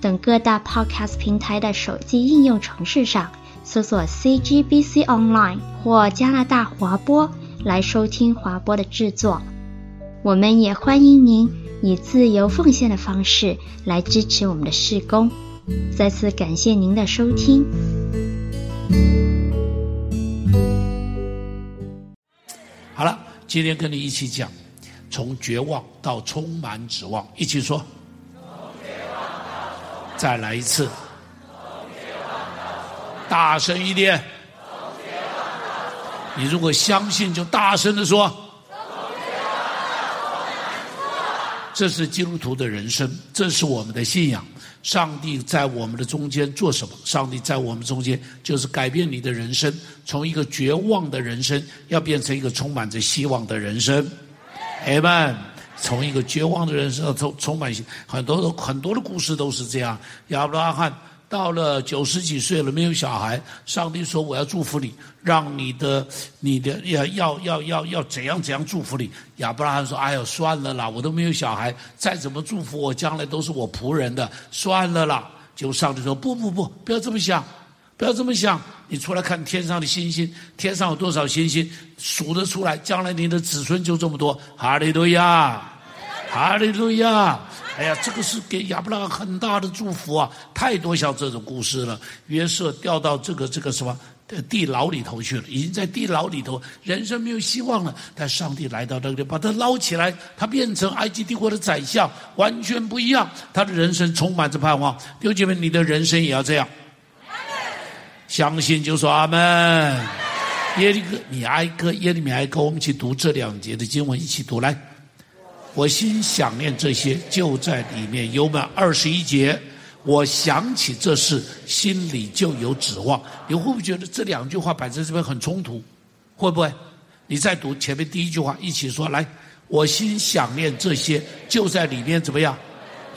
等各大 Podcast 平台的手机应用程式上搜索 CGBC Online 或加拿大华播来收听华播的制作。我们也欢迎您以自由奉献的方式来支持我们的事工。再次感谢您的收听。好了。今天跟你一起讲，从绝望到充满指望，一起说。再来一次。大声一点。你如果相信，就大声的说。这是基督徒的人生，这是我们的信仰。上帝在我们的中间做什么？上帝在我们中间就是改变你的人生，从一个绝望的人生，要变成一个充满着希望的人生。Amen。从一个绝望的人生，充充满很多的很多的故事都是这样。亚伯拉罕。到了九十几岁了，没有小孩。上帝说：“我要祝福你，让你的、你的要要要要要怎样怎样祝福你。”亚伯拉罕说：“哎呦，算了啦，我都没有小孩，再怎么祝福我，将来都是我仆人的，算了啦。”就上帝说：“不不不，不要这么想，不要这么想。你出来看天上的星星，天上有多少星星，数得出来，将来你的子孙就这么多。哈利路亚，哈利路亚。”哎呀，这个是给亚伯拉罕很大的祝福啊！太多像这种故事了。约瑟掉到这个这个什么地牢里头去了，已经在地牢里头，人生没有希望了。但上帝来到这里，把他捞起来，他变成埃及帝国的宰相，完全不一样。他的人生充满着盼望。弟兄姐妹，你的人生也要这样。相信就说阿门。耶利米哀歌，耶利米哀歌，我们一起读这两节的经文，一起读来。我心想念这些，就在里面。有满二十一节，我想起这事，心里就有指望。你会不会觉得这两句话摆在这边很冲突？会不会？你再读前面第一句话，一起说来。我心想念这些，就在里面怎么样？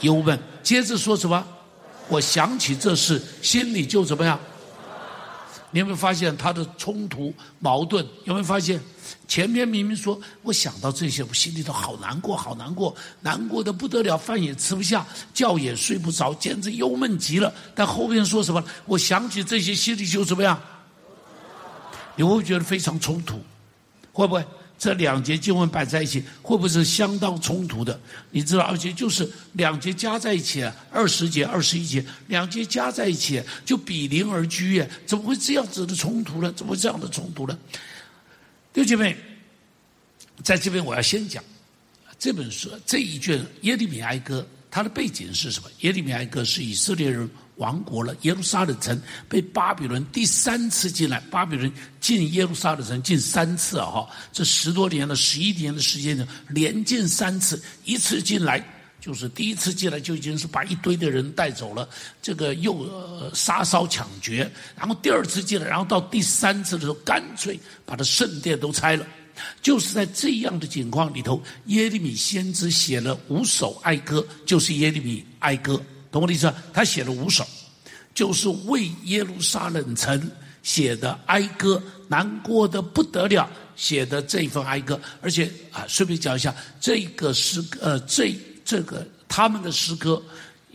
有满。接着说什么？我想起这事，心里就怎么样？你有没有发现他的冲突矛盾？有没有发现前面明明说我想到这些，我心里头好难过，好难过，难过的不得了，饭也吃不下，觉也睡不着，简直忧闷极了。但后边说什么？我想起这些，心里就怎么样？你会不会觉得非常冲突？会不会？这两节经文摆在一起，会不会是相当冲突的？你知道，而且就是两节加在一起，二十节、二十一节，两节加在一起就比邻而居耶？怎么会这样子的冲突呢？怎么会这样的冲突呢？弟兄姐妹，在这边我要先讲这本书这一卷耶利米哀歌，它的背景是什么？耶利米哀歌是以色列人。亡国了，耶路撒冷城被巴比伦第三次进来。巴比伦进耶路撒冷城进三次啊！哈，这十多年了，十一年的时间呢，连进三次。一次进来就是第一次进来就已经是把一堆的人带走了，这个又、杀烧抢掠。然后第二次进来，然后到第三次的时候，干脆把他圣殿都拆了。就是在这样的情况里头，耶利米先知写了五首哀歌，就是耶利米哀歌。懂我的意思？他写了五首，就是为耶路撒冷城写的哀歌，难过的不得了，写的这一份哀歌。而且啊，顺便讲一下，这个诗歌，呃，这这个他们的诗歌。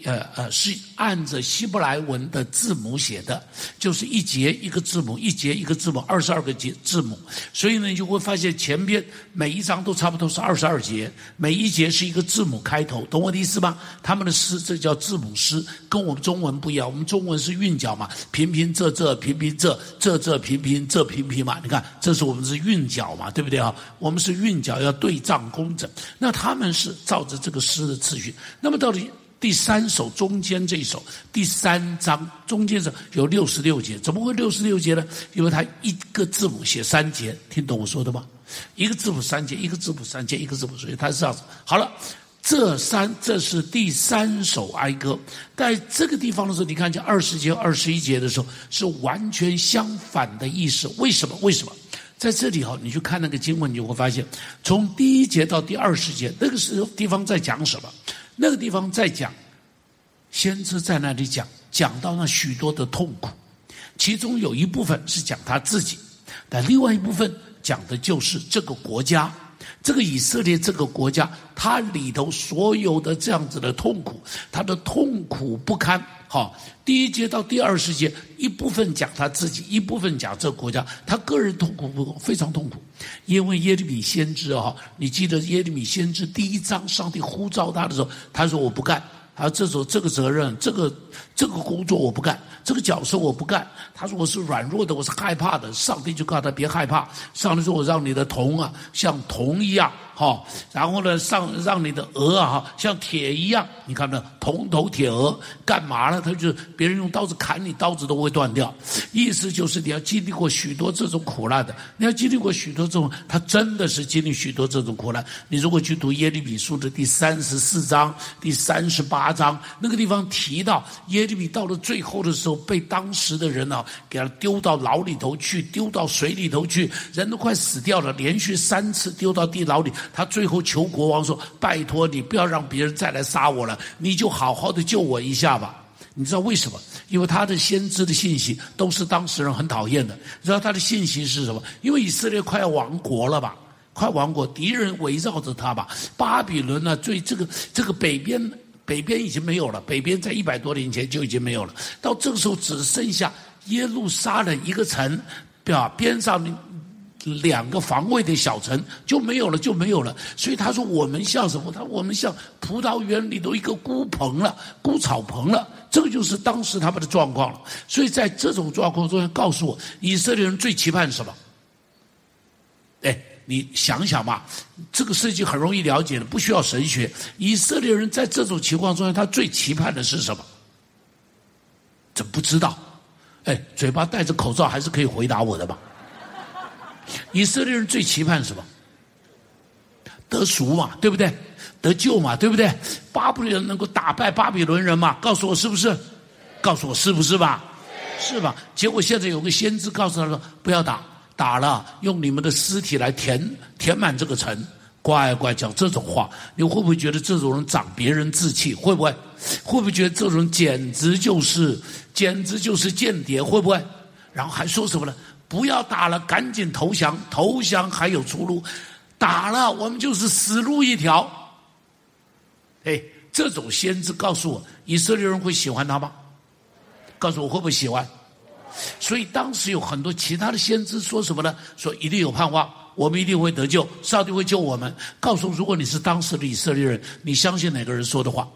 呃呃，是按着希伯来文的字母写的，就是一节一个字母，一节一个字母，二十二个节字母。所以呢，你就会发现前边每一章都差不多是二十二节，每一节是一个字母开头，懂我的意思吗？他们的诗这叫字母诗，跟我们中文不一样。我们中文是韵脚嘛，平平仄仄，平平仄仄仄平平仄平平嘛。你看，这是我们是韵脚嘛，对不对啊？我们是韵脚要对仗工整。那他们是照着这个诗的次序。那么到底？第三首中间这一首，第三章中间这有六十六节，怎么会六十六节呢？因为它一个字母写三节，听懂我说的吗？一个字母三节，一个字母三节，一个字母，所以它是这样子。好了，这三，这是第三首哀歌，在这个地方的时候，你看见二十节、二十一节的时候，是完全相反的意思。为什么？为什么？在这里哈，你去看那个经文，你就会发现，从第一节到第二十节，那个时候地方在讲什么？那个地方在讲，先知在那里讲，讲到了许多的痛苦，其中有一部分是讲他自己，但另外一部分讲的就是这个国家。这个以色列这个国家，它里头所有的这样子的痛苦，它的痛苦不堪。好，第一节到第二十节，一部分讲他自己，一部分讲这个国家，他个人痛苦不非常痛苦。因为耶利米先知啊，你记得耶利米先知第一章，上帝呼召他的时候，他说我不干。他这时候这个责任，这个这个工作我不干，这个角色我不干。他说我是软弱的，我是害怕的。上帝就告诉他别害怕。上帝说我让你的铜啊像铜一样，哈，然后呢上让你的鹅啊哈像铁一样。你看没有？铜头铁额，干嘛呢？他就别人用刀子砍你，刀子都会断掉。意思就是你要经历过许多这种苦难的，你要经历过许多这种，他真的是经历许多这种苦难。你如果去读耶利米书的第三十四章、第三十八章，那个地方提到耶利米到了最后的时候，被当时的人啊给他丢到牢里头去，丢到水里头去，人都快死掉了，连续三次丢到地牢里。他最后求国王说：“拜托你不要让别人再来杀我了，你就。”好好的救我一下吧！你知道为什么？因为他的先知的信息都是当时人很讨厌的。你知道他的信息是什么？因为以色列快要亡国了吧？快亡国，敌人围绕着他吧？巴比伦呢？最这个这个北边北边已经没有了，北边在一百多年前就已经没有了。到这个时候只剩下耶路撒冷一个城，表边上。两个防卫的小城就没有了，就没有了。所以他说我们像什么？他说我们像葡萄园里头一个枯棚了，枯草棚了。这个就是当时他们的状况了。所以在这种状况中，告诉我以色列人最期盼什么？你想想嘛，这个事情很容易了解的，不需要神学。以色列人在这种情况中，他最期盼的是什么？怎么不知道？哎，嘴巴戴着口罩还是可以回答我的吧？以色列人最期盼什么？得赎嘛，对不对？得救嘛，对不对？巴比伦人能够打败巴比伦人嘛？告诉我是不是？告诉我是不是吧？是吧？结果现在有个先知告诉他说：“不要打，打了用你们的尸体来填填满这个城。”乖乖讲这种话，你会不会觉得这种人长别人志气？会不会？会不会觉得这种人简直就是简直就是间谍？会不会？然后还说什么呢？不要打了，赶紧投降！投降还有出路，打了我们就是死路一条。哎，这种先知告诉我，以色列人会喜欢他吗？告诉我会不会喜欢？所以当时有很多其他的先知说什么呢？说一定有盼望，我们一定会得救，上帝会救我们。告诉，如果你是当时的以色列人，你相信哪个人说的话？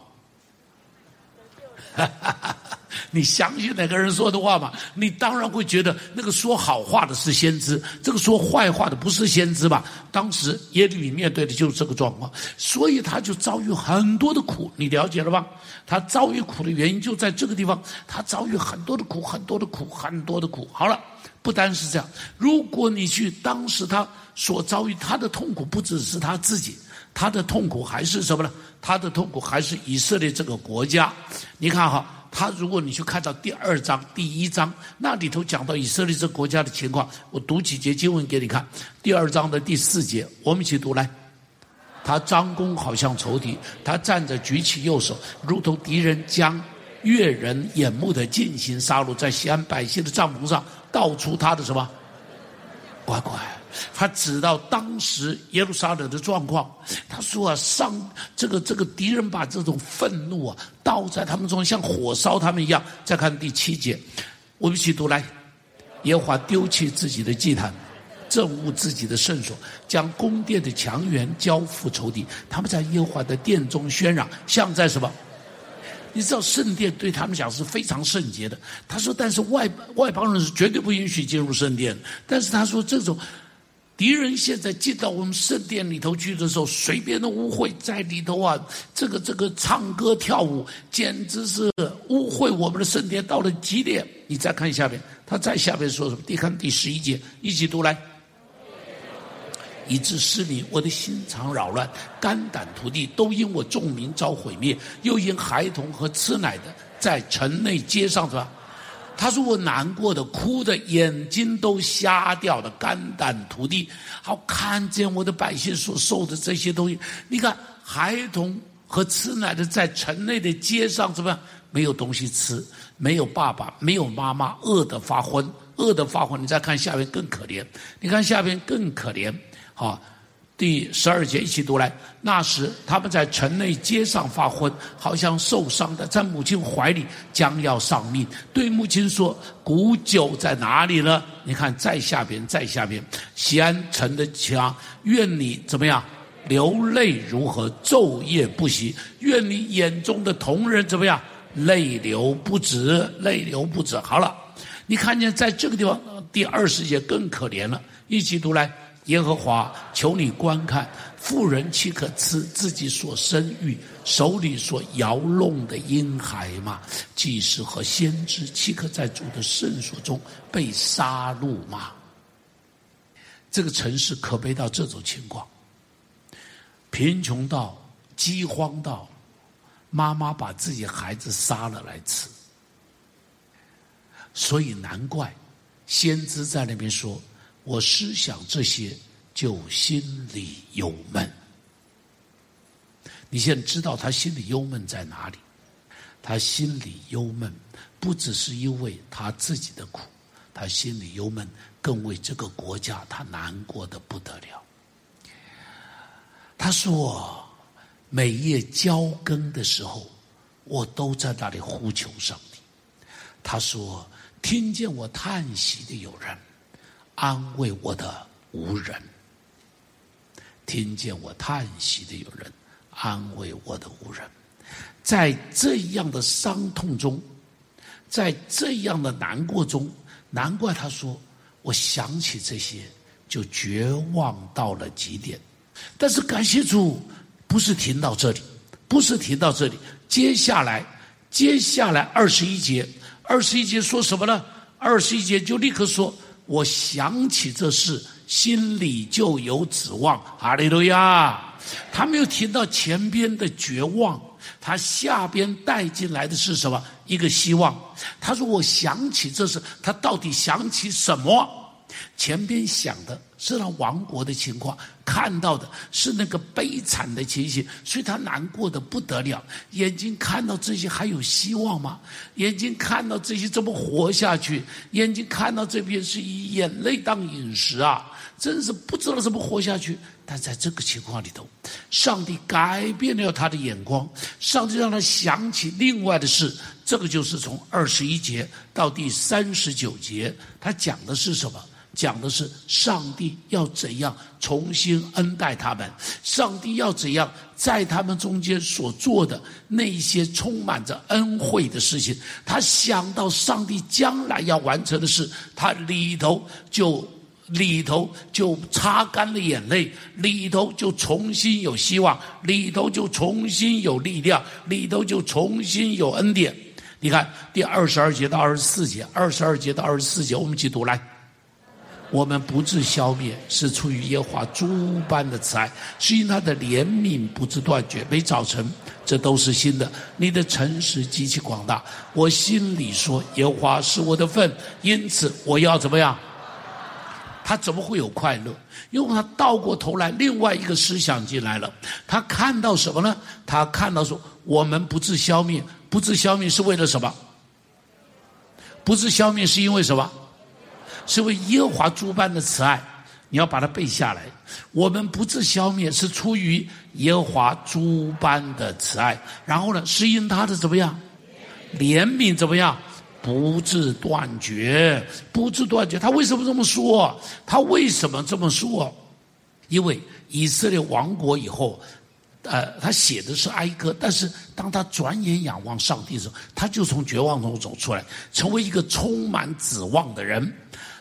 哈哈哈。你相信哪个人说的话吗？你当然会觉得那个说好话的是先知，这个说坏话的不是先知吧？当时耶利米面对的就是这个状况，所以他就遭遇很多的苦，你了解了吧？他遭遇苦的原因就在这个地方，他遭遇很多的苦，很多的苦，很多的苦。好了，不单是这样，如果你去当时他所遭遇他的痛苦，不只是他自己，他的痛苦还是什么呢？他的痛苦还是以色列这个国家。你看哈。他如果你去看到第二章第一章，那里头讲到以色列这国家的情况，我读几节经文给你看。第二章的第四节，我们一起读来。他张弓好像仇敌，他站着举起右手，如同敌人将越人眼目的进行杀戮，在西安百姓的帐篷上倒出他的什么？乖乖。他指到当时耶路撒冷的状况，他说啊，上这个这个敌人把这种愤怒啊倒在他们中，像火烧他们一样。再看第七节，我们一起读来：耶和华丢弃自己的祭坛，憎恶自己的圣所，将宫殿的墙垣交付仇敌。他们在耶和华的殿中喧嚷，像在什么？你知道圣殿对他们讲是非常圣洁的。他说，但是外外邦人是绝对不允许进入圣殿。但是他说这种。敌人现在进到我们圣殿里头去的时候，随便的污秽在里头啊，这个这个唱歌跳舞，简直是污秽我们的圣殿到了极点。你再看下面，他在下面说什么？你看第十一节，一起读来。以致失迷，我的心肠扰乱，肝胆涂地，都因我众民遭毁灭，又因孩童和吃奶的在城内街上，是吧？他说我难过的，哭的，眼睛都瞎掉了，肝胆涂地。好，看见我的百姓所受的这些东西，你看，孩童和吃奶的在城内的街上，怎么样？没有东西吃，没有爸爸，没有妈妈，饿得发昏，饿得发昏。你再看下面更可怜，你看下面更可怜。好，第十二节一起读来。那时他们在城内街上发昏，好像受伤的，在母亲怀里将要丧命。对母亲说：“古酒在哪里呢？”你看，在下边，在下边。西安城的墙，愿你怎么样？流泪如何？昼夜不息。愿你眼中的同人怎么样？泪流不止，泪流不止。好了，你看见在这个地方，第二十节更可怜了。一起读来。耶和华，求你观看，妇人岂可吃自己所生育、手里所摇弄的婴孩吗？祭司和先知岂可在主的圣所中被杀戮吗？这个城市可悲到这种情况，贫穷到饥荒到，妈妈把自己孩子杀了来吃，所以难怪先知在那边说。我思想这些，就心里忧闷。你现在知道他心里忧闷在哪里？他心里忧闷，不只是因为他自己的苦，他心里忧闷，更为这个国家他难过的不得了。他说：“每夜交更的时候，我都在那里呼求上帝。”他说：“听见我叹息的有人。”安慰我的无人，听见我叹息的有人，安慰我的无人，在这样的伤痛中，在这样的难过中，难怪他说，我想起这些就绝望到了极点。但是感谢主，不是停到这里，不是停到这里，接下来，接下来二十一节，二十一节说什么呢？二十一节就立刻说。我想起这事，心里就有指望。哈利路亚！他没有提到前边的绝望，他下边带进来的是什么？一个希望。他说：“我想起这事，他到底想起什么？前边想的。”是他亡国的情况，看到的是那个悲惨的情形，所以他难过得不得了。眼睛看到这些还有希望吗？眼睛看到这些怎么活下去？眼睛看到这边是以眼泪当饮食啊！真是不知道怎么活下去。但在这个情况里头，上帝改变了他的眼光，上帝让他想起另外的事。这个就是从二十一节到第三十九节，他讲的是什么？讲的是上帝要怎样重新恩待他们，上帝要怎样在他们中间所做的那些充满着恩惠的事情，他想到上帝将来要完成的事，他里头就里头就擦干了眼泪，里头就重新有希望，里头就重新有力量，里头就重新有恩典。你看第二十二节到二十四节，二十二节到二十四节，我们一起读来。我们不致消灭，是出于耶和华诸般的慈爱，是因他的怜悯不致断绝。每早晨，这都是新的。你的诚实极其广大。我心里说，耶和华是我的份，因此我要怎么样？他怎么会有快乐？因为他倒过头来，另外一个思想进来了。他看到什么呢？他看到说，我们不致消灭，不致消灭是为了什么？不致消灭是因为什么？是为耶和华诸般的慈爱，你要把它背下来。我们不致消灭，是出于耶和华诸般的慈爱。然后呢，是因他的怎么样？怜悯怎么样？不自断绝，不自断绝。他为什么这么说？他为什么这么说？因为以色列亡国以后，呃，他写的是哀歌，但是当他转眼仰望上帝的时候，他就从绝望中走出来，成为一个充满指望的人。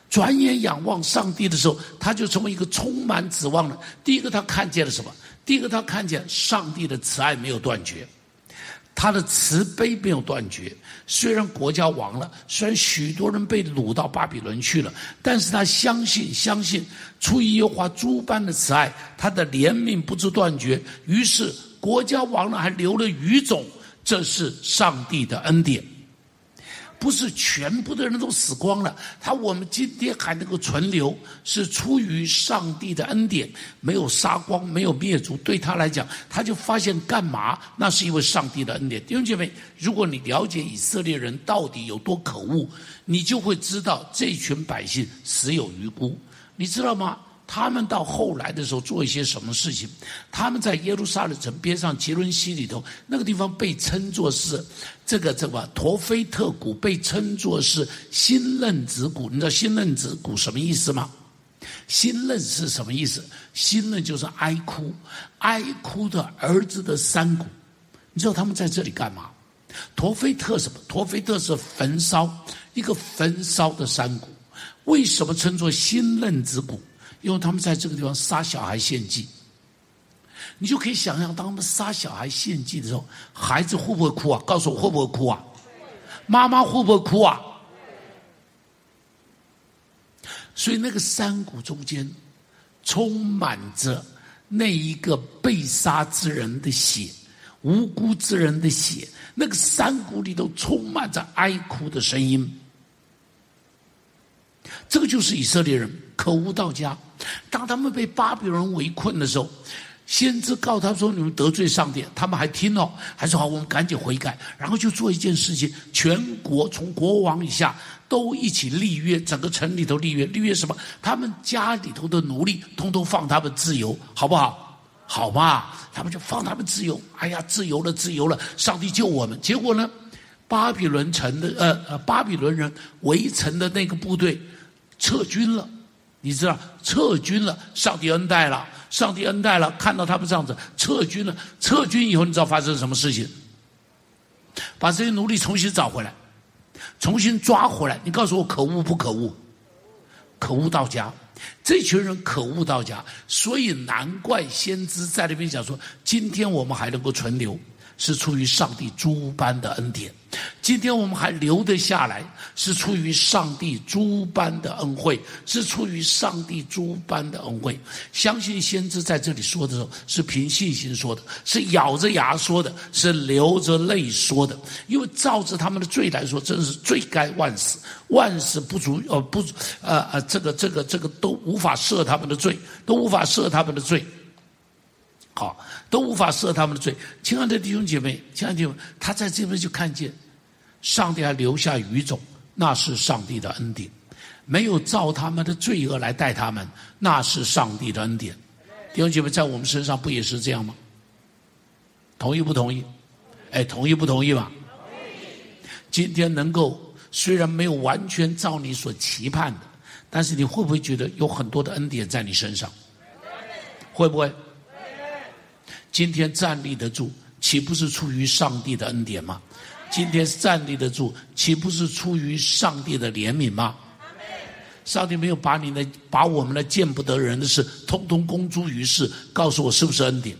转眼仰望上帝的时候，他就成为一个充满指望的。第一个，他看见了什么？第一个，他看见上帝的慈爱没有断绝；他的慈悲没有断绝。虽然国家亡了，虽然许多人被掳到巴比伦去了，但是他相信，相信出于耶和华诸般的慈爱，他的怜悯不知断绝。于是国家亡了，还留了余种，这是上帝的恩典。不是全部的人都死光了，他我们今天还能够存留，是出于上帝的恩典，没有杀光，没有灭族。对他来讲，他就发现干嘛？那是因为上帝的恩典。弟兄姐妹，如果你了解以色列人到底有多可恶，你就会知道这群百姓死有余辜。你知道吗？他们到后来的时候做一些什么事情？他们在耶路撒冷城边上杰伦西里头，那个地方被称作是这个这个陀菲特谷，被称作是新嫩子谷。你知道新嫩子谷什么意思吗？新嫩是什么意思？新嫩就是哀哭，哀哭的儿子的山谷。你知道他们在这里干嘛？陀菲特什么？陀菲特是焚烧，一个焚烧的山谷。为什么称作新嫩子谷？因为他们在这个地方杀小孩献祭，你就可以想象，当他们杀小孩献祭的时候，孩子会不会哭啊？告诉我会不会哭啊？妈妈会不会哭啊？所以那个山谷中间充满着那一个被杀之人的血，无辜之人的血，那个山谷里头充满着哀哭的声音。这个就是以色列人可恶到家。当他们被巴比伦围困的时候，先知告他说：“你们得罪上帝。”他们还听哦，还说：“好，我们赶紧悔改。”然后就做一件事情，全国从国王以下都一起立约，整个城里头立约，立约什么？他们家里头的奴隶通通放他们自由，好不好？好吧，他们就放他们自由。哎呀，自由了，自由了！上帝救我们。结果呢，巴比伦城的呃呃，巴比伦人围城的那个部队撤军了。你知道撤军了，上帝恩待了，上帝恩待了，看到他们这样子撤军了，撤军以后，你知道发生什么事情？把这些奴隶重新找回来，重新抓回来。你告诉我，可恶不可恶？可恶到家，这群人可恶到家，所以难怪先知在那边讲说，今天我们还能够存留。是出于上帝诸般的恩典，今天我们还留得下来，是出于上帝诸般的恩惠，是出于上帝诸般的恩惠。相信先知在这里说的时候，是凭信心说的，是咬着牙说的，是流着泪说的。因为照着他们的罪来说，真是罪该万死，万死不足，呃不，呃呃，这个这个这个都无法赦他们的罪，都无法赦他们的罪。好，都无法赦他们的罪。亲爱的弟兄姐妹，亲爱的弟兄，他在这边就看见，上帝还留下余种，那是上帝的恩典；没有照他们的罪恶来待他们，那是上帝的恩典。弟兄姐妹，在我们身上不也是这样吗？同意不同意？哎，同意不同意吧？今天能够虽然没有完全照你所期盼的，但是你会不会觉得有很多的恩典在你身上？会不会？今天站立得住，岂不是出于上帝的恩典吗？今天站立得住，岂不是出于上帝的怜悯吗？上帝没有把你的、把我们的见不得人的事，通通公诸于世，告诉我是不是恩典？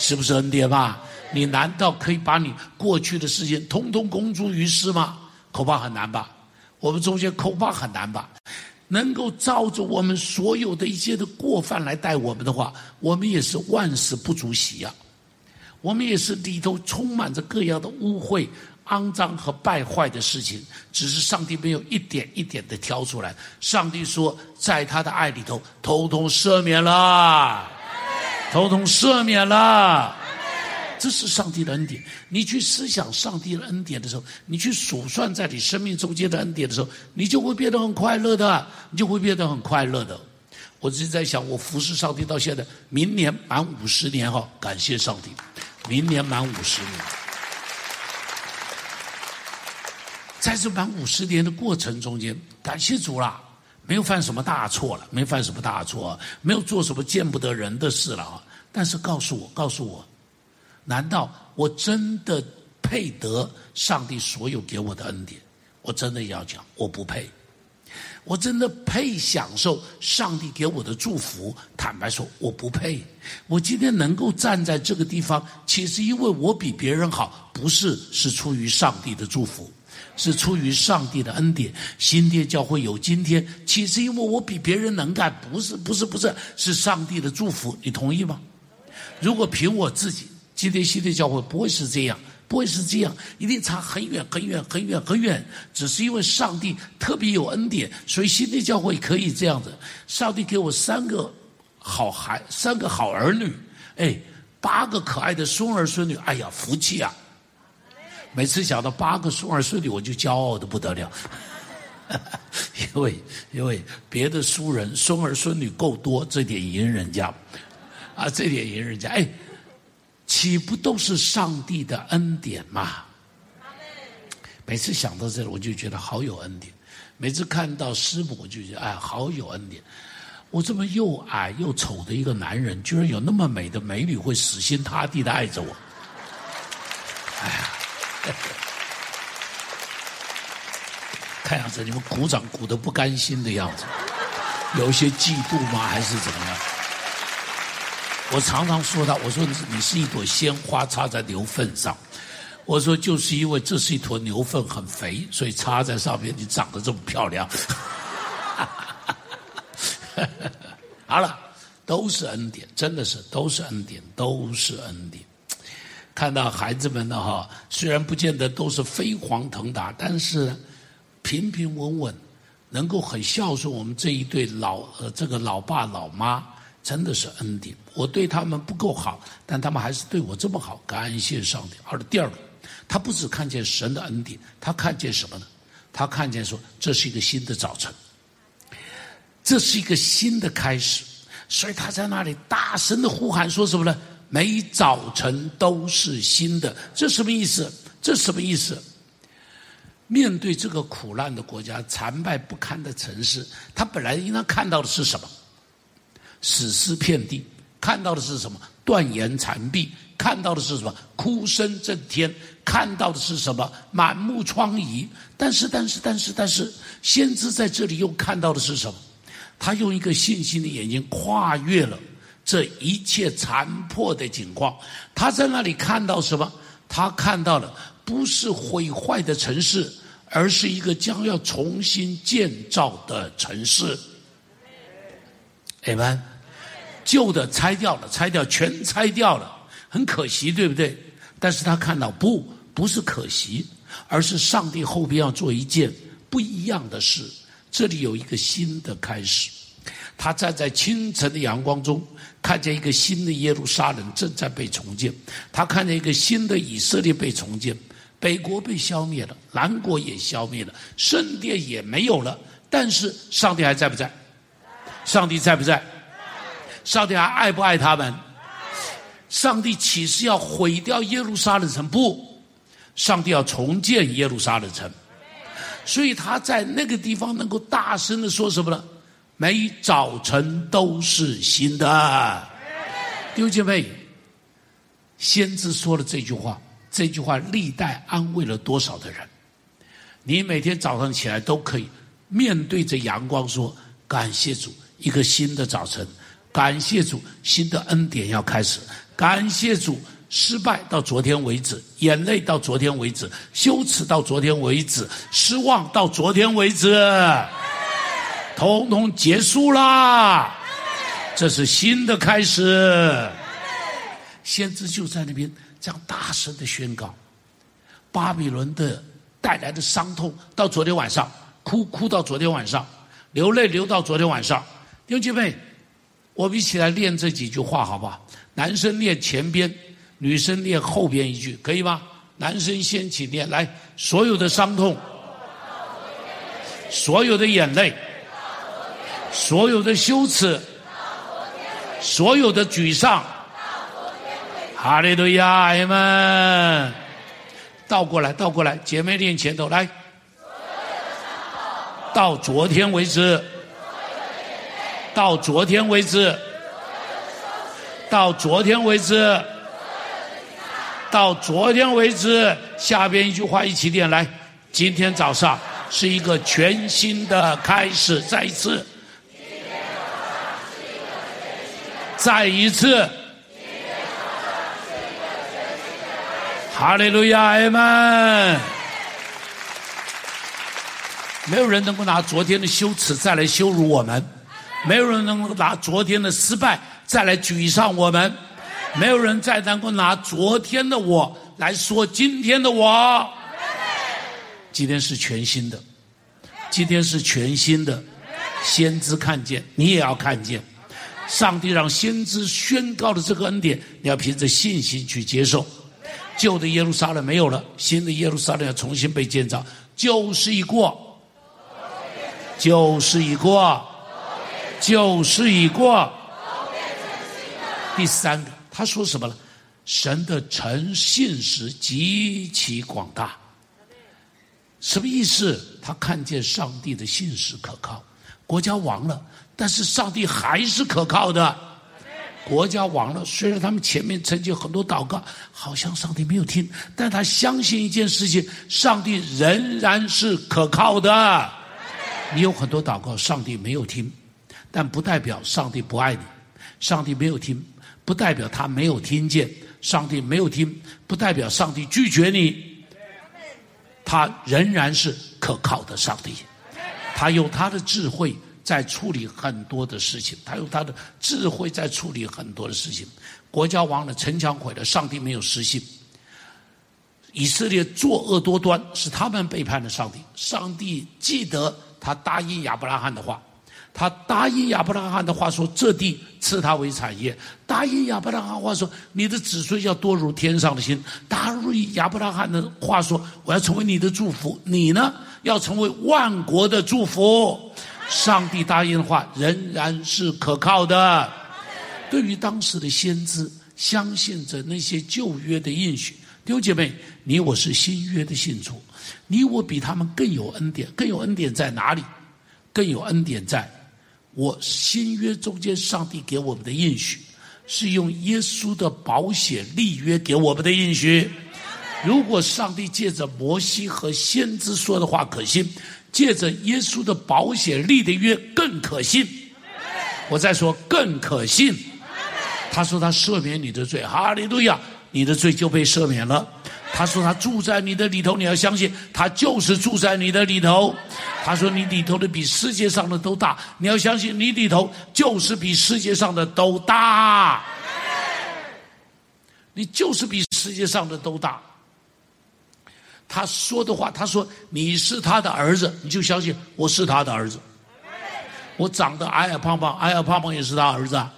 是不是恩典吧？你难道可以把你过去的事情通通公诸于世吗？恐怕很难吧。我们中间恐怕很难吧。能够照着我们所有的一切的过犯来待我们的话，我们也是万事不足惜呀。我们也是里头充满着各样的污秽、肮脏和败坏的事情，只是上帝没有一点一点的挑出来。上帝说，在他的爱里头，统统赦免了，统统赦免了。这是上帝的恩典。你去思想上帝的恩典的时候，你去数算在你生命中间的恩典的时候，你就会变得很快乐的，你就会变得很快乐的。我一直在想，我服侍上帝到现在，明年满五十年哈，感谢上帝，明年满五十年。在这满五十年的过程中间，感谢主啦，没有犯什么大错了，没犯什么大错，没有做什么见不得人的事了啊。但是告诉我，告诉我。难道我真的配得上帝所有给我的恩典？我真的要讲，我不配。我真的配享受上帝给我的祝福？坦白说，我不配。我今天能够站在这个地方，其实因为我比别人好，不是，是出于上帝的祝福，是出于上帝的恩典。新店教会有今天，其实因为我比别人能干，不是，不是，不是，是上帝的祝福。你同意吗？如果凭我自己，今天新地教会不会是这样。不会是这样，一定差很远很远很远很远。只是因为上帝特别有恩典，所以新的教会可以这样子。上帝给我三个好孩，三个好儿女，哎，八个可爱的孙儿孙女，哎呀，福气啊！每次想到八个孙儿孙女，我就骄傲的不得了，因为因为别的书人孙儿孙女够多，这点赢人家，啊，这点赢人家，哎。岂不都是上帝的恩典吗？每次想到这里，我就觉得好有恩典；每次看到师母，我就觉得哎，好有恩典。我这么又矮又丑的一个男人，居然有那么美的美女会死心塌地的爱着我。哎呀，看样子你们鼓掌鼓得不甘心的样子，有些嫉妒吗？还是怎么样？我常常说他，我说你是一朵鲜花插在牛粪上，我说就是因为这是一坨牛粪很肥，所以插在上面你长得这么漂亮。好了，都是恩典，真的是都是恩典，都是恩典。看到孩子们呢哈，虽然不见得都是飞黄腾达，但是平平稳稳，能够很孝顺我们这一对老呃这个老爸老妈。真的是恩典，我对他们不够好，但他们还是对我这么好，感谢上帝。而第二个，他不只看见神的恩典，他看见什么呢？他看见说这是一个新的早晨，这是一个新的开始，所以他在那里大声的呼喊说什么呢？每早晨都是新的，这什么意思？这什么意思？面对这个苦难的国家、残败不堪的城市，他本来应当看到的是什么？死尸遍地，看到的是什么？断垣残壁，看到的是什么？哭声震天，看到的是什么？满目疮痍。但是，但是，但是，但是，先知在这里又看到的是什么？他用一个信心的眼睛跨越了这一切残破的景况。他在那里看到什么？他看到了不是毁坏的城市，而是一个将要重新建造的城市。Amen，旧的拆掉了，拆掉全拆掉了，很可惜，对不对？但是他看到不，不是可惜，而是上帝后边要做一件不一样的事。这里有一个新的开始。他站在清晨的阳光中，看见一个新的耶路撒冷正在被重建。他看见一个新的以色列被重建，北国被消灭了，南国也消灭了，圣殿也没有了。但是上帝还在不在？上帝在不在？上帝还爱不爱他们？上帝岂是要毁掉耶路撒冷城？不，上帝要重建耶路撒冷城。所以他在那个地方能够大声的说什么呢？每早晨都是新的。弟兄姐妹，先知说了这句话，这句话历代安慰了多少的人？你每天早上起来都可以面对着阳光说：“感谢主。”一个新的早晨，感谢主，新的恩典要开始。感谢主，失败到昨天为止，眼泪到昨天为止，羞耻到昨天为止，失望到昨天为止，统统结束啦！这是新的开始。先知就在那边这样大声的宣告：巴比伦的带来的伤痛，到昨天晚上哭哭到昨天晚上，流泪流到昨天晚上。兄姐妹，我们一起来练这几句话，好不好？男生练前边，女生练后边一句，可以吗？男生先起念，来，所有的伤痛，所有的眼泪，所有的羞耻，所有的沮丧，哈利路亚，阿们，倒过来，倒过来，姐妹练前头，来，到昨天为止。到昨天为止，到昨天为止，到昨天为止。下边一句话一起念来：今天早上，是一个全新的开始。再一次，再一次，哈利路亚，阿门。没有人能够拿昨天的羞耻再来羞辱我们，没有人能够拿昨天的失败再来沮丧我们，没有人再能够拿昨天的我来说今天的我。今天是全新的，今天是全新的。先知看见，你也要看见。上帝让先知宣告的这个恩典，你要凭着信心去接受。旧的耶路撒冷没有了，新的耶路撒冷要重新被建造。旧事已过。旧事已过，旧事已过。第三个，他说什么了？神的诚信实极其广大。什么意思？他看见上帝的信实可靠。国家亡了，但是上帝还是可靠的。国家亡了，虽然他们前面曾经很多祷告，好像上帝没有听，但他相信一件事情：上帝仍然是可靠的。你有很多祷告，上帝没有听，但不代表上帝不爱你。上帝没有听，不代表他没有听见。上帝没有听，不代表上帝拒绝你。他仍然是可靠的上帝，他有他的智慧在处理很多的事情，他有他的智慧在处理很多的事情。国家亡了，城墙毁了，上帝没有失信。以色列作恶多端，是他们背叛了上帝。上帝记得。他答应亚伯拉罕的话，他答应亚伯拉罕的话说：“这地赐他为产业。”答应亚伯拉罕话说：“你的子孙要多如天上的星。”答应亚伯拉罕的话说：“我要成为你的祝福，你呢要成为万国的祝福。”上帝答应的话仍然是可靠的。对于当时的先知，相信着那些旧约的应许，弟兄姐妹，你我是新约的信徒。你我比他们更有恩典，更有恩典在哪里？更有恩典在，我新约中间上帝给我们的应许，是用耶稣的保险立约给我们的应许。如果上帝借着摩西和先知说的话可信，借着耶稣的保险立的约更可信。我再说更可信。他说他赦免你的罪，哈利路亚，你的罪就被赦免了。他说：“他住在你的里头，你要相信，他就是住在你的里头。”他说：“你里头的比世界上的都大，你要相信，你里头就是比世界上的都大。你就是比世界上的都大。”他说的话，他说：“你是他的儿子，你就相信我是他的儿子。我长得矮矮胖胖，矮矮胖胖也是他儿子啊。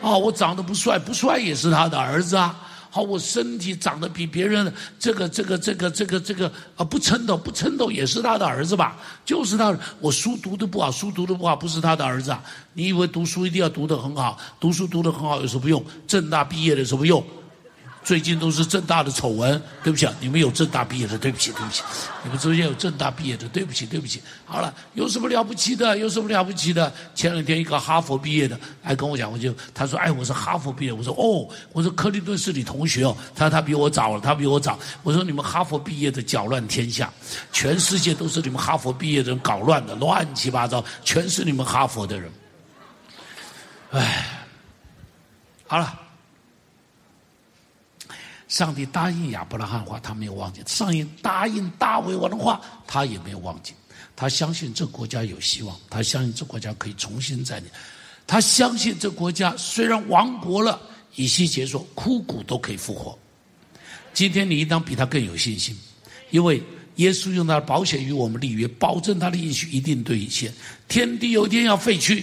哦，我长得不帅，不帅也是他的儿子啊。”好，我身体长得比别人这个这个这个这个这个啊不称头不称头也是他的儿子吧？就是他，我书读的不好，书读的不好不是他的儿子啊？你以为读书一定要读得很好？读书读得很好有什么用？正大毕业的有什么用？最近都是正大的丑闻，对不起啊，你们有正大毕业的，对不起，对不起，你们中间有正大毕业的，对不起，对不起。好了，有什么了不起的？有什么了不起的？前两天一个哈佛毕业的来跟我讲，我就他说，哎，我是哈佛毕业，我说哦，我说克林顿是你同学哦，他说他比我早了，他比我早。我说你们哈佛毕业的搅乱天下，全世界都是你们哈佛毕业的人搞乱的，乱七八糟，全是你们哈佛的人。哎，好了。上帝答应亚伯拉罕的话，他没有忘记；上帝答应大卫王的话，他也没有忘记。他相信这国家有希望，他相信这国家可以重新再建。他相信这国家虽然亡国了，以西结说枯骨都可以复活。今天你应当比他更有信心，因为耶稣用他的保险与我们立约，保证他的应许一定兑现。天地有一天要废去，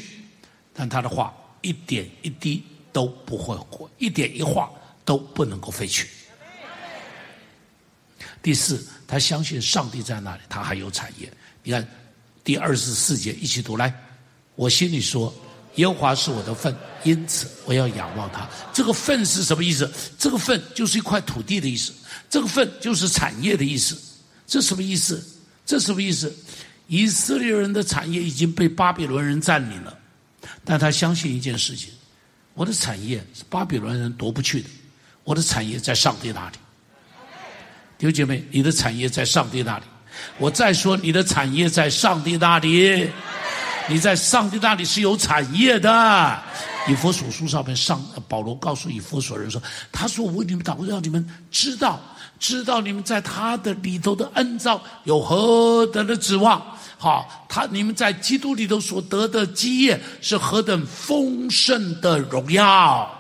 但他的话一点一滴都不会活，一点一画都不能够废去。第四，他相信上帝在那里，他还有产业。你看，第二十四节一起读来。我心里说，耶和华是我的份，因此我要仰望他。这个份是什么意思？这个份就是一块土地的意思。这个份就是产业的意思。这什么意思？这什么意思？以色列人的产业已经被巴比伦人占领了，但他相信一件事情：我的产业是巴比伦人夺不去的，我的产业在上帝那里。弟兄姐妹，你的产业在上帝那里，我再说，你的产业在上帝那里，你在上帝那里是有产业的。以弗所书上面上，保罗告诉以弗所人说：“他说我为你们祷告，让你们知道，知道你们在他的里头的恩召有何等的指望。好，他你们在基督里头所得的基业是何等丰盛的荣耀。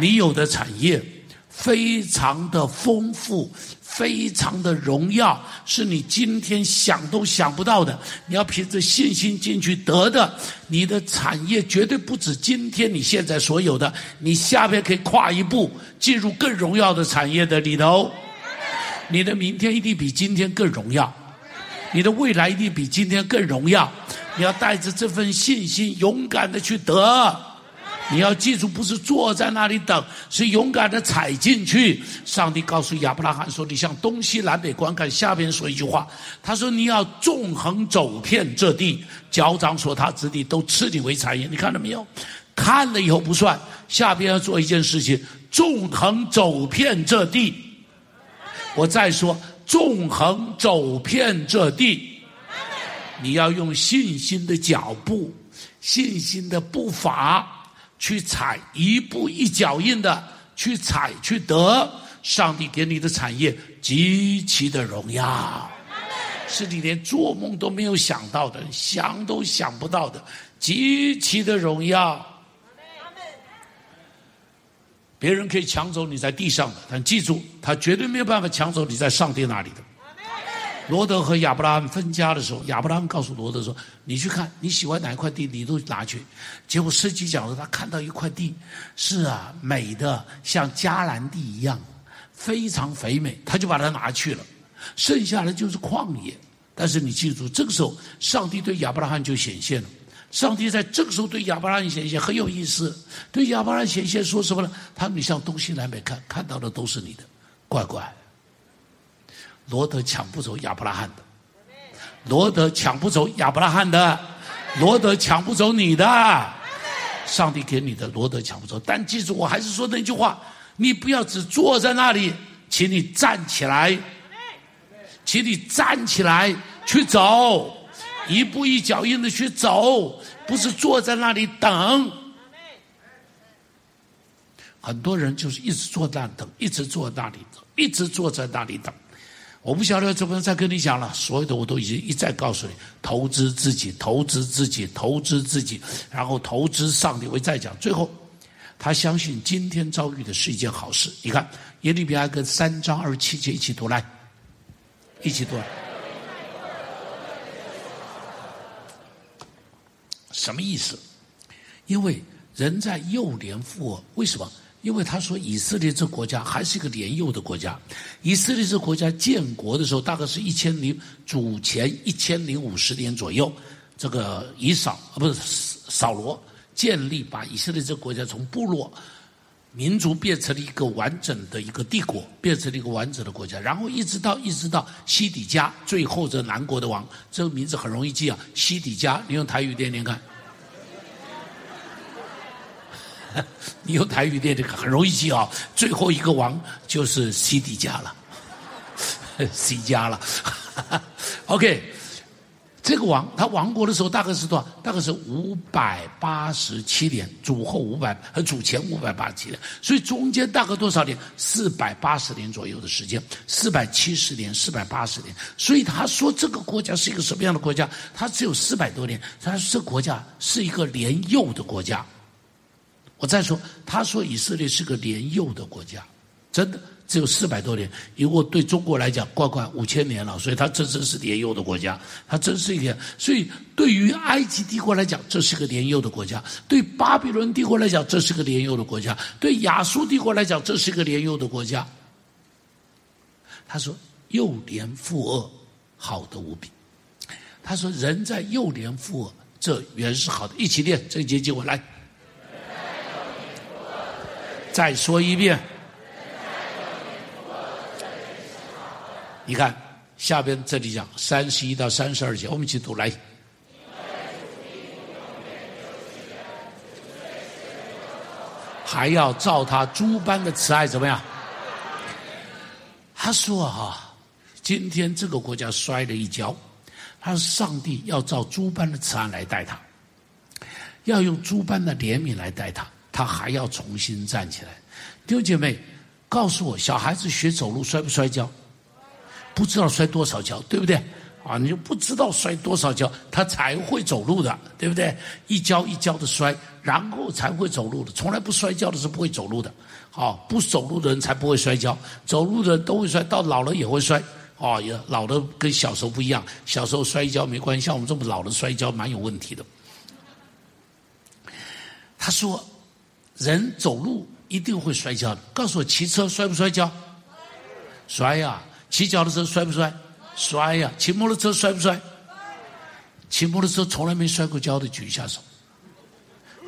你有的产业非常的丰富。”非常的荣耀，是你今天想都想不到的。你要凭着信心进去得的，你的产业绝对不止今天你现在所有的。你下边可以跨一步，进入更荣耀的产业的里头。你的明天一定比今天更荣耀，你的未来一定比今天更荣耀。你要带着这份信心，勇敢的去得。你要记住，不是坐在那里等，是勇敢的踩进去。上帝告诉亚伯拉罕说：“你向东西南北观看。”下边说一句话，他说：“你要纵横走遍这地，脚掌所踏之地都赐你为产业。”你看到没有？看了以后不算，下边要做一件事情：纵横走遍这地。我再说，纵横走遍这地，你要用信心的脚步，信心的步伐。去踩一步一脚印的去踩去得，上帝给你的产业极其的荣耀，是你连做梦都没有想到的，想都想不到的极其的荣耀。别人可以抢走你在地上的，但记住，他绝对没有办法抢走你在上帝那里的。罗德和亚伯拉罕分家的时候，亚伯拉罕告诉罗德说：“你去看你喜欢哪一块地，你都拿去。”结果司机讲说，他看到一块地，是啊，美的像迦南地一样，非常肥美，他就把它拿去了。剩下的就是旷野。但是你记住，这个时候上帝对亚伯拉罕就显现了。上帝在这个时候对亚伯拉罕显现很有意思，对亚伯拉罕显现说什么呢？他说：“你向东西南北看，看到的都是你的，乖乖。”罗德抢不走亚伯拉罕的，罗德抢不走亚伯拉罕的，罗德抢不走你的，上帝给你的罗德抢不走。但记住，我还是说那句话：你不要只坐在那里，请你站起来，请你站起来去走，一步一脚印的去走，不是坐在那里等。很多人就是一直坐那等，一直坐在那里等，一直坐在那里等。我不晓得怎么再跟你讲了，所有的我都已经一再告诉你：投资自己，投资自己，投资自己，然后投资上帝。我再讲，最后他相信今天遭遇的是一件好事。你看耶利米哀歌三章二十七节一起读来，一起读来。什么意思？因为人在幼年负轭，为什么？因为他说以色列这国家还是一个年幼的国家，以色列这国家建国的时候大概是一千零主前一千零五十年左右，这个以扫啊不是扫罗建立，把以色列这国家从部落民族变成了一个完整的一个帝国，变成了一个完整的国家，然后一直到一直到西底家，最后这南国的王，这个名字很容易记啊，西底家，你用台语念念看。你用台语念这个很容易记啊，最后一个王就是西底家了，西家了。OK，这个王他亡国的时候大概是多少？大概是五百八十七年，主后五百和主前五百八十七年，所以中间大概多少年？四百八十年左右的时间，四百七十年，四百八十年。所以他说这个国家是一个什么样的国家？他只有四百多年，他说这国家是一个年幼的国家。我再说，他说以色列是个年幼的国家，真的只有四百多年。因为对中国来讲，快快五千年了，所以他真正是年幼的国家，他真是一点。所以对于埃及帝国来讲，这是个年幼的国家；对巴比伦帝国来讲，这是个年幼的国家；对亚述帝国来讲，这是个年幼的国家。他说幼年负恶，好的无比。他说人在幼年负恶，这原是好的。一起念这一节经文来。再说一遍，你看下边这里讲三十一到三十二节，我们一起读来。还要照他诸般的慈爱怎么样？他说哈，今天这个国家摔了一跤，他说上帝要照诸般的慈爱来待他，要用诸般的怜悯来待他，他还要重新站起来。弟兄姐妹，告诉我，小孩子学走路摔不摔跤？不知道摔多少跤，对不对？啊，你就不知道摔多少跤，他才会走路的，对不对？一跤一跤的摔，然后才会走路的。从来不摔跤的是不会走路的。啊，不走路的人才不会摔跤，走路的人都会摔，到老了也会摔。哦，也老的跟小时候不一样，小时候摔跤没关系，像我们这么老的摔跤蛮有问题的。他说，人走路一定会摔跤的。告诉我，骑车摔不摔跤？摔呀！骑脚踏车摔不摔？摔呀！骑摩托车摔不摔？骑摩托车从来没摔过跤的举一下手。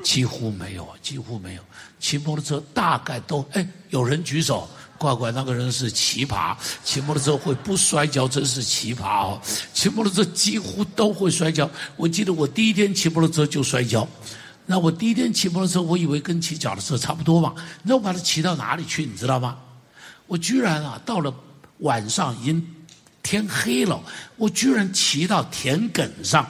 几乎没有，几乎没有。骑摩托车大概都哎，有人举手。乖乖，那个人是奇葩，骑摩托车会不摔跤，真是奇葩哦！骑摩托车几乎都会摔跤。我记得我第一天骑摩托车就摔跤，那我第一天骑摩托车，我以为跟骑脚踏车差不多嘛。那我把它骑到哪里去，你知道吗？我居然啊，到了晚上已经天黑了，我居然骑到田埂上。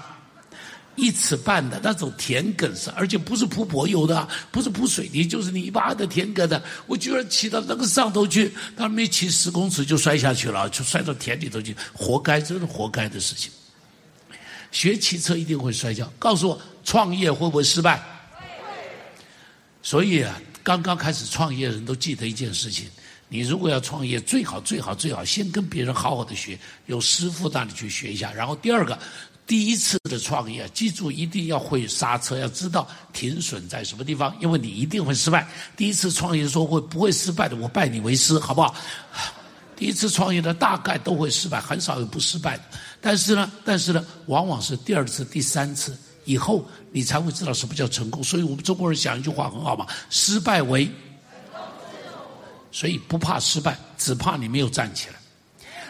一尺半的那种田埂上，而且不是铺柏油的，不是铺水泥，就是泥巴的田埂的。我居然骑到那个上头去，他没骑十公尺就摔下去了，就摔到田里头去，活该，真是活该的事情。学骑车一定会摔跤，告诉我创业会不会失败？所以啊，刚刚开始创业人都记得一件事情：你如果要创业，最好最好最好先跟别人好好的学，有师傅那里去学一下。然后第二个。第一次的创业，记住一定要会刹车，要知道停损在什么地方，因为你一定会失败。第一次创业说会不会失败的？我拜你为师，好不好？第一次创业的大概都会失败，很少有不失败的。但是呢，但是呢，往往是第二次、第三次以后，你才会知道什么叫成功。所以我们中国人讲一句话很好嘛：失败为。所以不怕失败，只怕你没有站起来。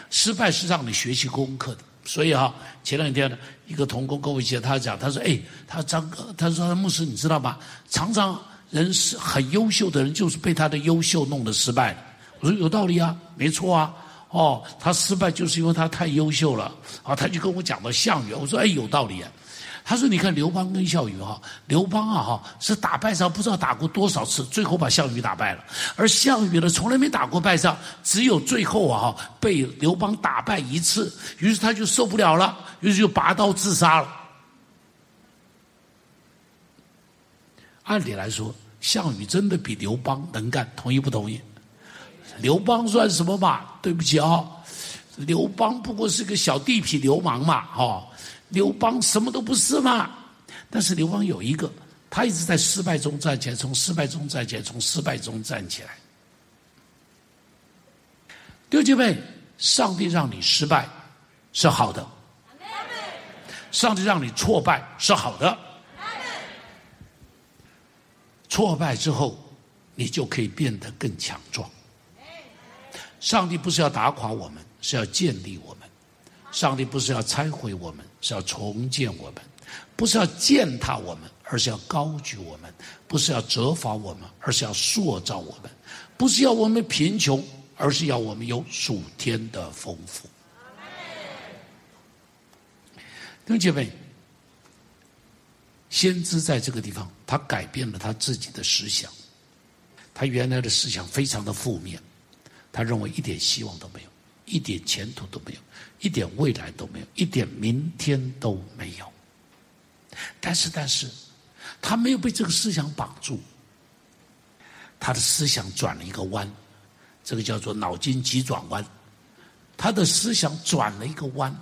失败是让你学习功课的。所以啊，前两天呢，一个同工跟我一起，他讲，他说：“哎，他张哥，他说牧师，你知道吗？常常人是很优秀的人，就是被他的优秀弄得失败。”我说：“有道理啊，没错啊。”哦，他失败就是因为他太优秀了。啊，他就跟我讲到项羽，我说：“哎，有道理啊。”他说：“你看刘邦跟项羽哈，刘邦啊哈是打败仗不知道打过多少次，最后把项羽打败了。而项羽呢，从来没打过败仗，只有最后啊哈被刘邦打败一次，于是他就受不了了，于是就拔刀自杀了。按理来说，项羽真的比刘邦能干，同意不同意？刘邦算什么嘛？对不起啊，刘邦不过是个小地痞流氓嘛，哈。”刘邦什么都不是嘛，但是刘邦有一个，他一直在失败中站起来，从失败中站起来，从失败中站起来。弟兄姐妹，上帝让你失败是好的，上帝让你挫败是好的，挫败之后你就可以变得更强壮。上帝不是要打垮我们，是要建立我们。上帝不是要拆毁我们，是要重建我们；不是要践踏我们，而是要高举我们；不是要责罚我们，而是要塑造我们；不是要我们贫穷，而是要我们有属天的丰富。弟兄姐妹，先知在这个地方，他改变了他自己的思想。他原来的思想非常的负面，他认为一点希望都没有，一点前途都没有。一点未来都没有，一点明天都没有。但是，但是，他没有被这个思想绑住，他的思想转了一个弯，这个叫做脑筋急转弯。他的思想转了一个弯，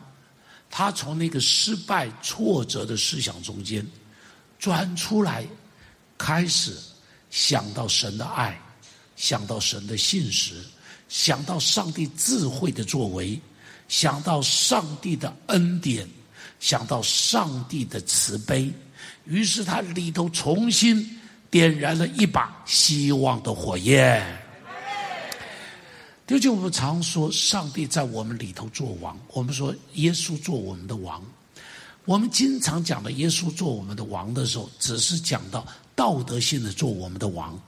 他从那个失败挫折的思想中间转出来，开始想到神的爱，想到神的信实，想到上帝智慧的作为。想到上帝的恩典，想到上帝的慈悲，于是他里头重新点燃了一把希望的火焰。就就我们常说，上帝在我们里头做王。我们说耶稣做我们的王。我们经常讲的耶稣做我们的王的时候，只是讲到道德性的做我们的王，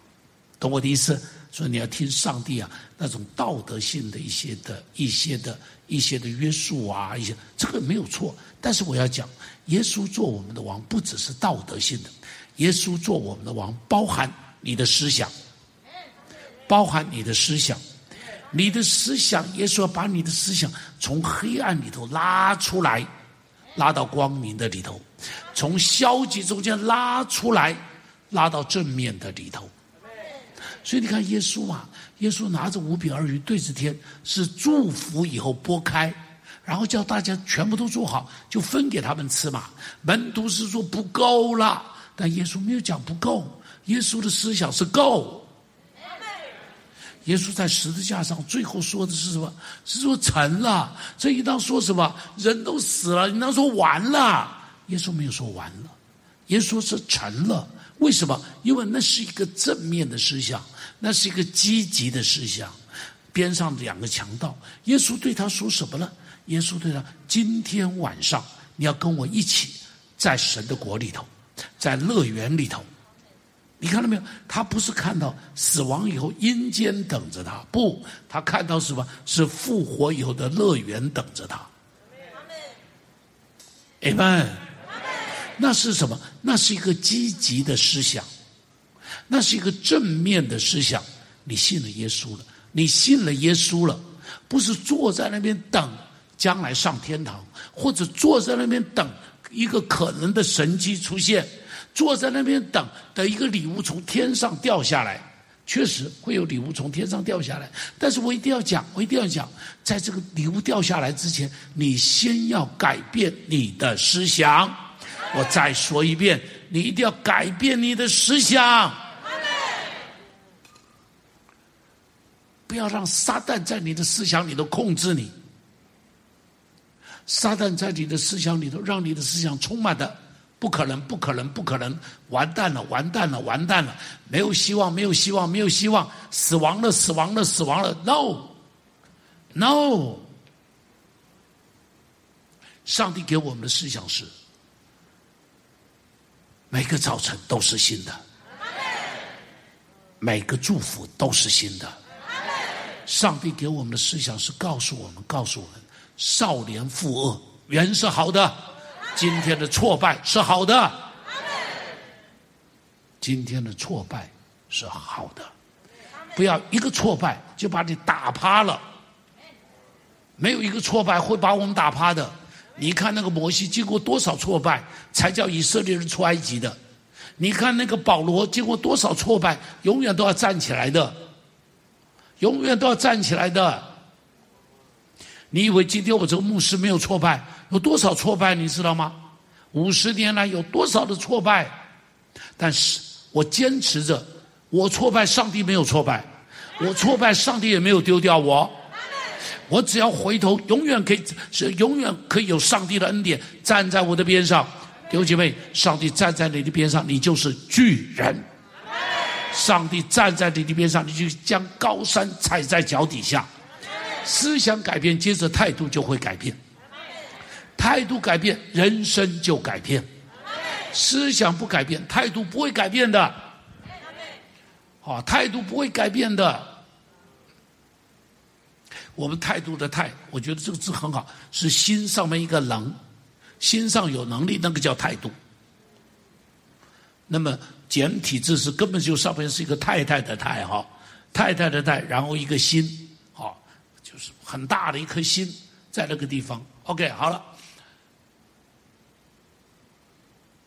懂我的意思？所以你要听上帝啊那种道德性的一些的一些的一些的约束啊，一些这个没有错。但是我要讲，耶稣做我们的王，不只是道德性的，耶稣做我们的王，包含你的思想，包含你的思想，你的思想，耶稣要把你的思想从黑暗里头拉出来，拉到光明的里头，从消极中间拉出来。拉到正面的里头，所以你看耶稣啊，耶稣拿着五饼二鱼对着天，是祝福以后拨开，然后叫大家全部都做好，就分给他们吃嘛。门徒是说不够了，但耶稣没有讲不够，耶稣的思想是够。耶稣在十字架上最后说的是什么？是说成了。这一当说什么？人都死了，你当说完了？耶稣没有说完了，耶稣是成了。为什么？因为那是一个正面的思想，那是一个积极的思想。边上两个强盗，耶稣对他说什么呢？耶稣对他：今天晚上你要跟我一起在神的国里头，在乐园里头。你看到没有？他不是看到死亡以后阴间等着他，不，他看到什么？是复活以后的乐园等着他。阿门。那是什么？那是一个积极的思想，那是一个正面的思想。你信了耶稣了，你信了耶稣了，不是坐在那边等将来上天堂，或者坐在那边等一个可能的神迹出现，坐在那边等等一个礼物从天上掉下来。确实会有礼物从天上掉下来，但是我一定要讲，我一定要讲，在这个礼物掉下来之前，你先要改变你的思想。我再说一遍，你一定要改变你的思想，不要让撒旦在你的思想里头控制你。撒旦在你的思想里头，让你的思想充满的不可能，不可能，不可能，完蛋了，完蛋了，完蛋了，没有希望，没有希望，没有希望，死亡了，死亡了，死亡了。No，No，上帝给我们的思想是。每个早晨都是新的，每个祝福都是新的。上帝给我们的思想是告诉我们，告诉我们，少年负恶原是好的，今天的挫败是好的，今天的挫败是好的，不要一个挫败就把你打趴了，没有一个挫败会把我们打趴的。你看那个摩西经过多少挫败，才叫以色列人出埃及的？你看那个保罗经过多少挫败，永远都要站起来的，永远都要站起来的。你以为今天我这个牧师没有挫败？有多少挫败你知道吗？五十年来有多少的挫败？但是我坚持着，我挫败，上帝没有挫败；我挫败，上帝也没有丢掉我。我只要回头，永远可以是永远可以有上帝的恩典站在我的边上。弟兄姐妹，上帝站在你的边上，你就是巨人。上帝站在你的边上，你就将高山踩在脚底下。思想改变，接着态度就会改变。态度改变，人生就改变。思想不改变，态度不会改变的。好，态度不会改变的。我们态度的态，我觉得这个字很好，是心上面一个能，心上有能力，那个叫态度。那么简体字是根本就上面是一个太太的太哈，太太的太，然后一个心，好，就是很大的一颗心在那个地方。OK，好了。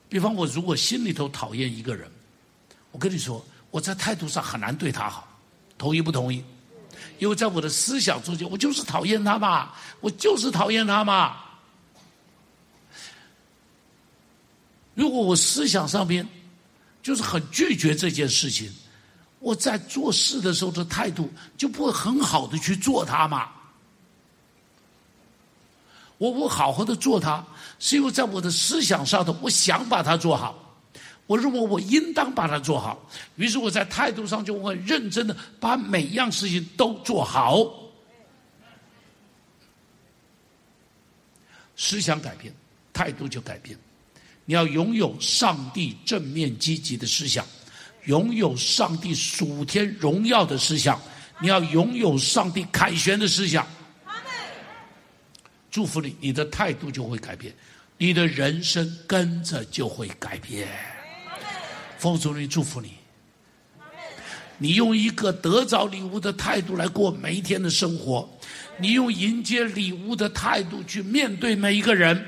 比方我如果心里头讨厌一个人，我跟你说，我在态度上很难对他好，同意不同意？因为在我的思想中间，我就是讨厌他嘛，我就是讨厌他嘛。如果我思想上面就是很拒绝这件事情，我在做事的时候的态度就不会很好的去做它嘛。我不好好的做它，是因为在我的思想上头，我想把它做好。我认为我应当把它做好，于是我在态度上就会认真的把每样事情都做好。思想改变，态度就改变。你要拥有上帝正面积极的思想，拥有上帝属天荣耀的思想，你要拥有上帝凯旋的思想。祝福你，你的态度就会改变，你的人生跟着就会改变。奉主名祝福你，你用一个得着礼物的态度来过每一天的生活，你用迎接礼物的态度去面对每一个人。